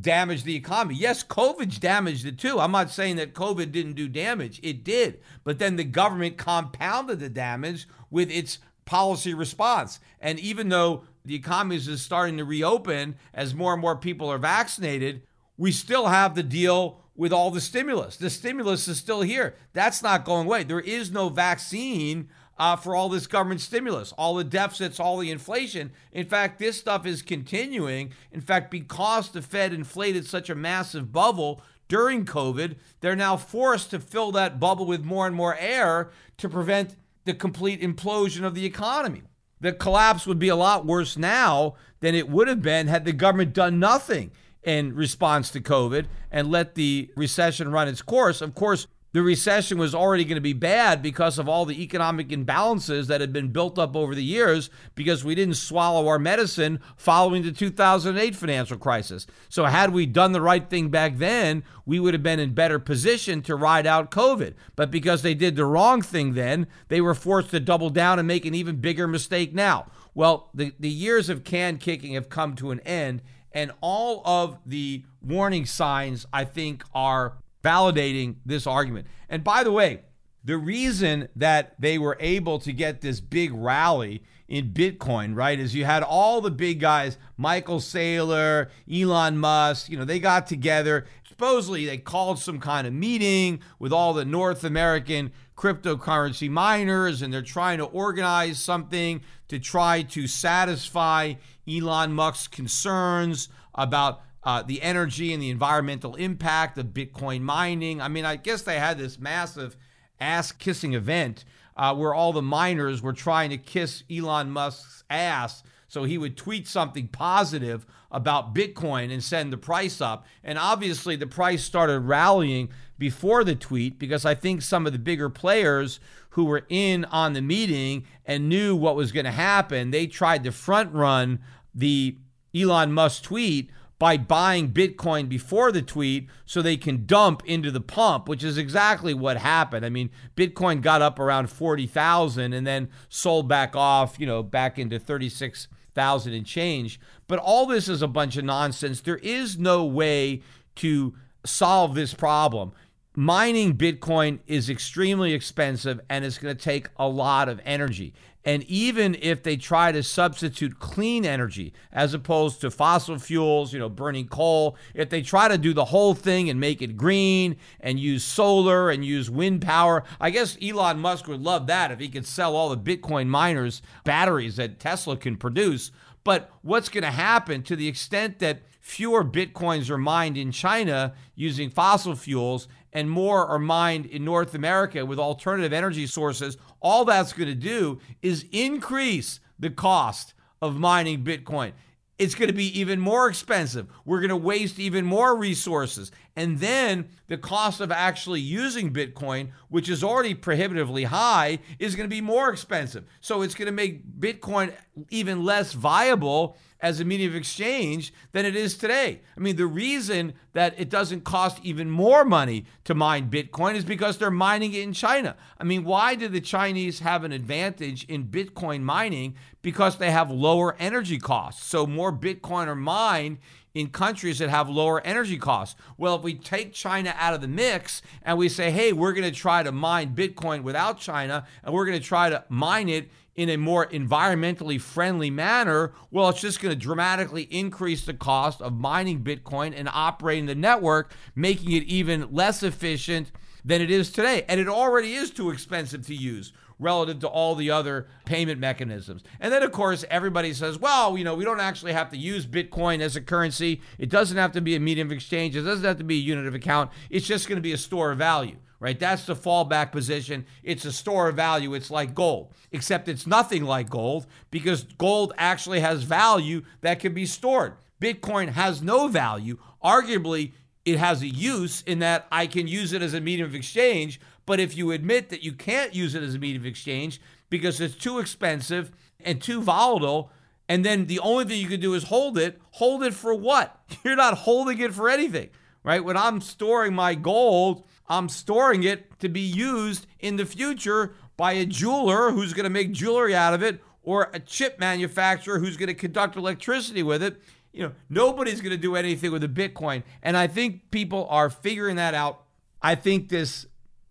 damaged the economy. Yes, COVID's damaged it too. I'm not saying that COVID didn't do damage, it did. But then the government compounded the damage with its policy response. And even though the economy is starting to reopen as more and more people are vaccinated, we still have the deal with all the stimulus. The stimulus is still here. That's not going away. There is no vaccine uh, for all this government stimulus, all the deficits, all the inflation. In fact, this stuff is continuing. In fact, because the Fed inflated such a massive bubble during COVID, they're now forced to fill that bubble with more and more air to prevent the complete implosion of the economy. The collapse would be a lot worse now than it would have been had the government done nothing in response to COVID and let the recession run its course. Of course, the recession was already going to be bad because of all the economic imbalances that had been built up over the years because we didn't swallow our medicine following the 2008 financial crisis. So, had we done the right thing back then, we would have been in better position to ride out COVID. But because they did the wrong thing then, they were forced to double down and make an even bigger mistake now. Well, the, the years of can kicking have come to an end, and all of the warning signs, I think, are validating this argument. And by the way, the reason that they were able to get this big rally in Bitcoin, right, is you had all the big guys, Michael Saylor, Elon Musk, you know, they got together. Supposedly, they called some kind of meeting with all the North American cryptocurrency miners, and they're trying to organize something to try to satisfy Elon Musk's concerns about uh, the energy and the environmental impact of Bitcoin mining. I mean, I guess they had this massive ass kissing event uh, where all the miners were trying to kiss Elon Musk's ass so he would tweet something positive about Bitcoin and send the price up. And obviously, the price started rallying before the tweet because I think some of the bigger players who were in on the meeting and knew what was going to happen, they tried to front run the Elon Musk tweet by buying Bitcoin before the tweet so they can dump into the pump, which is exactly what happened. I mean, Bitcoin got up around 40,000 and then sold back off, you know, back into 36,000 and change. But all this is a bunch of nonsense. There is no way to solve this problem mining Bitcoin is extremely expensive and it's going to take a lot of energy. And even if they try to substitute clean energy as opposed to fossil fuels, you know, burning coal, if they try to do the whole thing and make it green and use solar and use wind power, I guess Elon Musk would love that if he could sell all the Bitcoin miners batteries that Tesla can produce. But what's going to happen to the extent that fewer Bitcoins are mined in China using fossil fuels and more are mined in North America with alternative energy sources, all that's going to do is increase the cost of mining Bitcoin. It's going to be even more expensive. We're going to waste even more resources. And then the cost of actually using Bitcoin, which is already prohibitively high, is going to be more expensive. So it's going to make Bitcoin even less viable as a medium of exchange than it is today. I mean, the reason that it doesn't cost even more money to mine Bitcoin is because they're mining it in China. I mean, why do the Chinese have an advantage in Bitcoin mining? Because they have lower energy costs. So more Bitcoin are mined in countries that have lower energy costs. Well, if we take China out of the mix and we say, hey, we're going to try to mine Bitcoin without China and we're going to try to mine it in a more environmentally friendly manner, well, it's just going to dramatically increase the cost of mining Bitcoin and operating the network, making it even less efficient than it is today. And it already is too expensive to use relative to all the other payment mechanisms. And then, of course, everybody says, well, you know, we don't actually have to use Bitcoin as a currency. It doesn't have to be a medium of exchange. It doesn't have to be a unit of account. It's just going to be a store of value right? That's the fallback position. It's a store of value. It's like gold, except it's nothing like gold because gold actually has value that can be stored. Bitcoin has no value. Arguably, it has a use in that I can use it as a medium of exchange. But if you admit that you can't use it as a medium of exchange because it's too expensive and too volatile, and then the only thing you can do is hold it, hold it for what? *laughs* You're not holding it for anything, right? When I'm storing my gold, I'm storing it to be used in the future by a jeweler who's going to make jewelry out of it or a chip manufacturer who's going to conduct electricity with it. You know, nobody's going to do anything with a Bitcoin. And I think people are figuring that out. I think this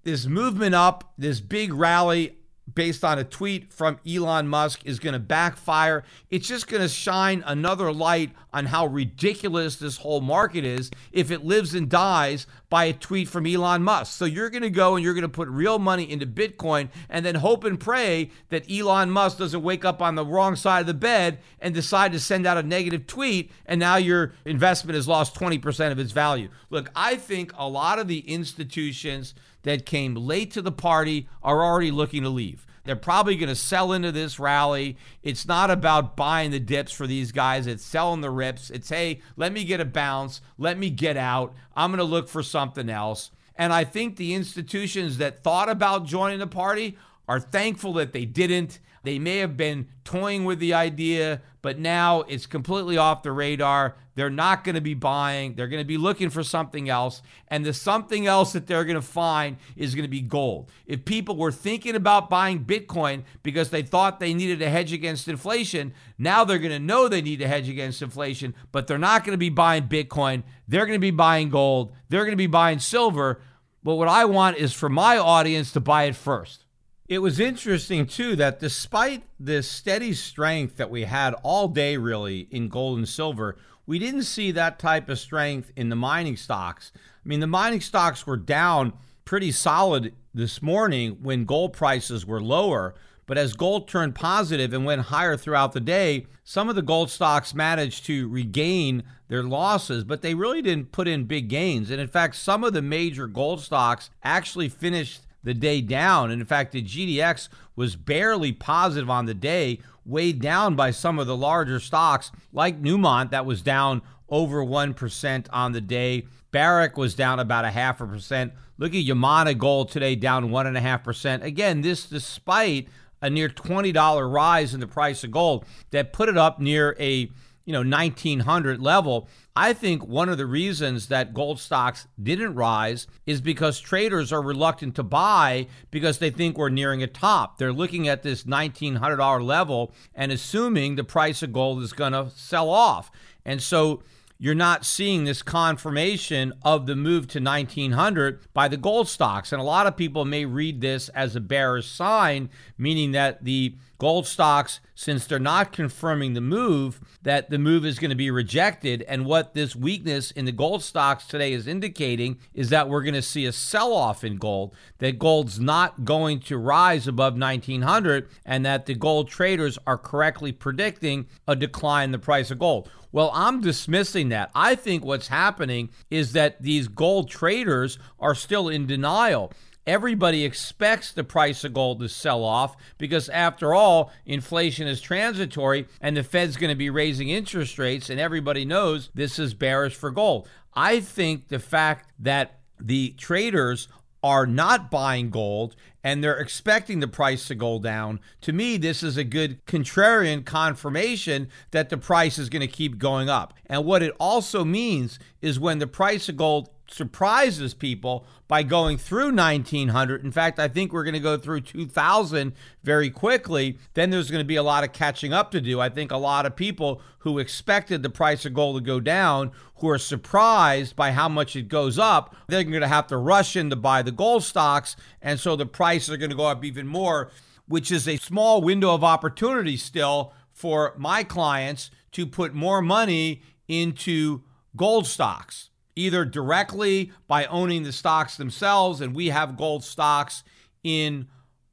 this movement up, this big rally based on a tweet from Elon Musk is going to backfire. It's just going to shine another light on how ridiculous this whole market is if it lives and dies by a tweet from Elon Musk. So you're going to go and you're going to put real money into Bitcoin and then hope and pray that Elon Musk doesn't wake up on the wrong side of the bed and decide to send out a negative tweet and now your investment has lost 20% of its value. Look, I think a lot of the institutions that came late to the party are already looking to leave. They're probably going to sell into this rally. It's not about buying the dips for these guys, it's selling the rips. It's, hey, let me get a bounce, let me get out. I'm going to look for something else. And I think the institutions that thought about joining the party are thankful that they didn't. They may have been toying with the idea, but now it's completely off the radar. They're not going to be buying. They're going to be looking for something else. And the something else that they're going to find is going to be gold. If people were thinking about buying Bitcoin because they thought they needed a hedge against inflation, now they're going to know they need a hedge against inflation, but they're not going to be buying Bitcoin. They're going to be buying gold. They're going to be buying silver. But what I want is for my audience to buy it first. It was interesting, too, that despite the steady strength that we had all day, really, in gold and silver, we didn't see that type of strength in the mining stocks. I mean, the mining stocks were down pretty solid this morning when gold prices were lower. But as gold turned positive and went higher throughout the day, some of the gold stocks managed to regain their losses, but they really didn't put in big gains. And in fact, some of the major gold stocks actually finished the day down. And in fact, the GDX was barely positive on the day, weighed down by some of the larger stocks like Newmont, that was down over 1% on the day. Barrick was down about a half a percent. Look at Yamana Gold today, down 1.5%. Again, this despite a near $20 rise in the price of gold that put it up near a you know 1900 level i think one of the reasons that gold stocks didn't rise is because traders are reluctant to buy because they think we're nearing a top. They're looking at this $1900 level and assuming the price of gold is going to sell off. And so you're not seeing this confirmation of the move to 1900 by the gold stocks. And a lot of people may read this as a bearish sign, meaning that the gold stocks, since they're not confirming the move, that the move is going to be rejected. And what this weakness in the gold stocks today is indicating is that we're going to see a sell off in gold, that gold's not going to rise above 1900, and that the gold traders are correctly predicting a decline in the price of gold. Well, I'm dismissing that. I think what's happening is that these gold traders are still in denial. Everybody expects the price of gold to sell off because, after all, inflation is transitory and the Fed's going to be raising interest rates, and everybody knows this is bearish for gold. I think the fact that the traders are not buying gold and they're expecting the price to go down, to me, this is a good contrarian confirmation that the price is going to keep going up. And what it also means is when the price of gold surprises people by going through 1900. In fact, I think we're going to go through 2000 very quickly. Then there's going to be a lot of catching up to do. I think a lot of people who expected the price of gold to go down, who are surprised by how much it goes up, they're going to have to rush in to buy the gold stocks. And so the prices are going to go up even more, which is a small window of opportunity still for my clients to put more money into gold stocks either directly by owning the stocks themselves, and we have gold stocks in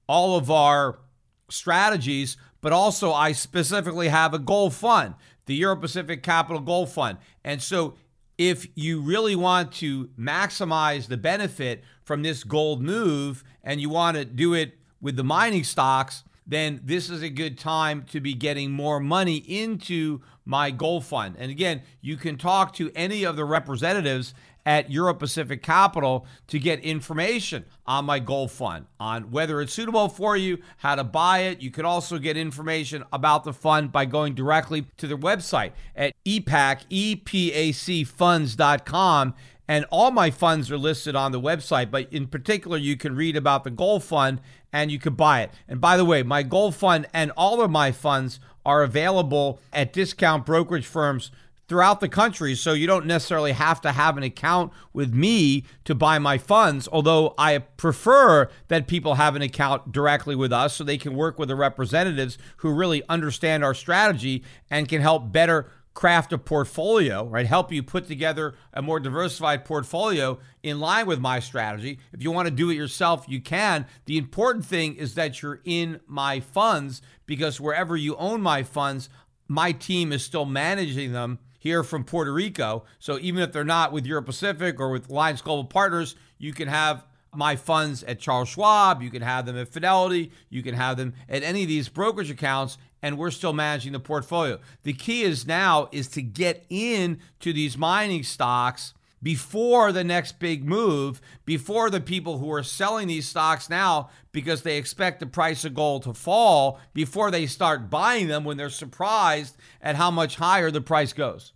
all of our strategies, but also I specifically have a gold fund, the Euro Pacific Capital Gold Fund. And so if you really want to maximize the benefit from this gold move and you want to do it with the mining stocks, then this is a good time to be getting more money into my gold fund. And again, you can talk to any of the representatives at Euro Pacific Capital to get information on my gold fund, on whether it's suitable for you, how to buy it. You can also get information about the fund by going directly to their website at EPAC, E-P-A-C And all my funds are listed on the website, but in particular, you can read about the gold fund and you could buy it. And by the way, my gold fund and all of my funds are available at discount brokerage firms throughout the country. So you don't necessarily have to have an account with me to buy my funds, although I prefer that people have an account directly with us so they can work with the representatives who really understand our strategy and can help better craft a portfolio, right? Help you put together a more diversified portfolio in line with my strategy. If you want to do it yourself, you can. The important thing is that you're in my funds because wherever you own my funds, my team is still managing them here from Puerto Rico. So even if they're not with Euro Pacific or with Alliance Global Partners, you can have my funds at Charles Schwab, you can have them at Fidelity, you can have them at any of these brokerage accounts and we're still managing the portfolio. The key is now is to get into these mining stocks before the next big move, before the people who are selling these stocks now because they expect the price of gold to fall, before they start buying them when they're surprised at how much higher the price goes.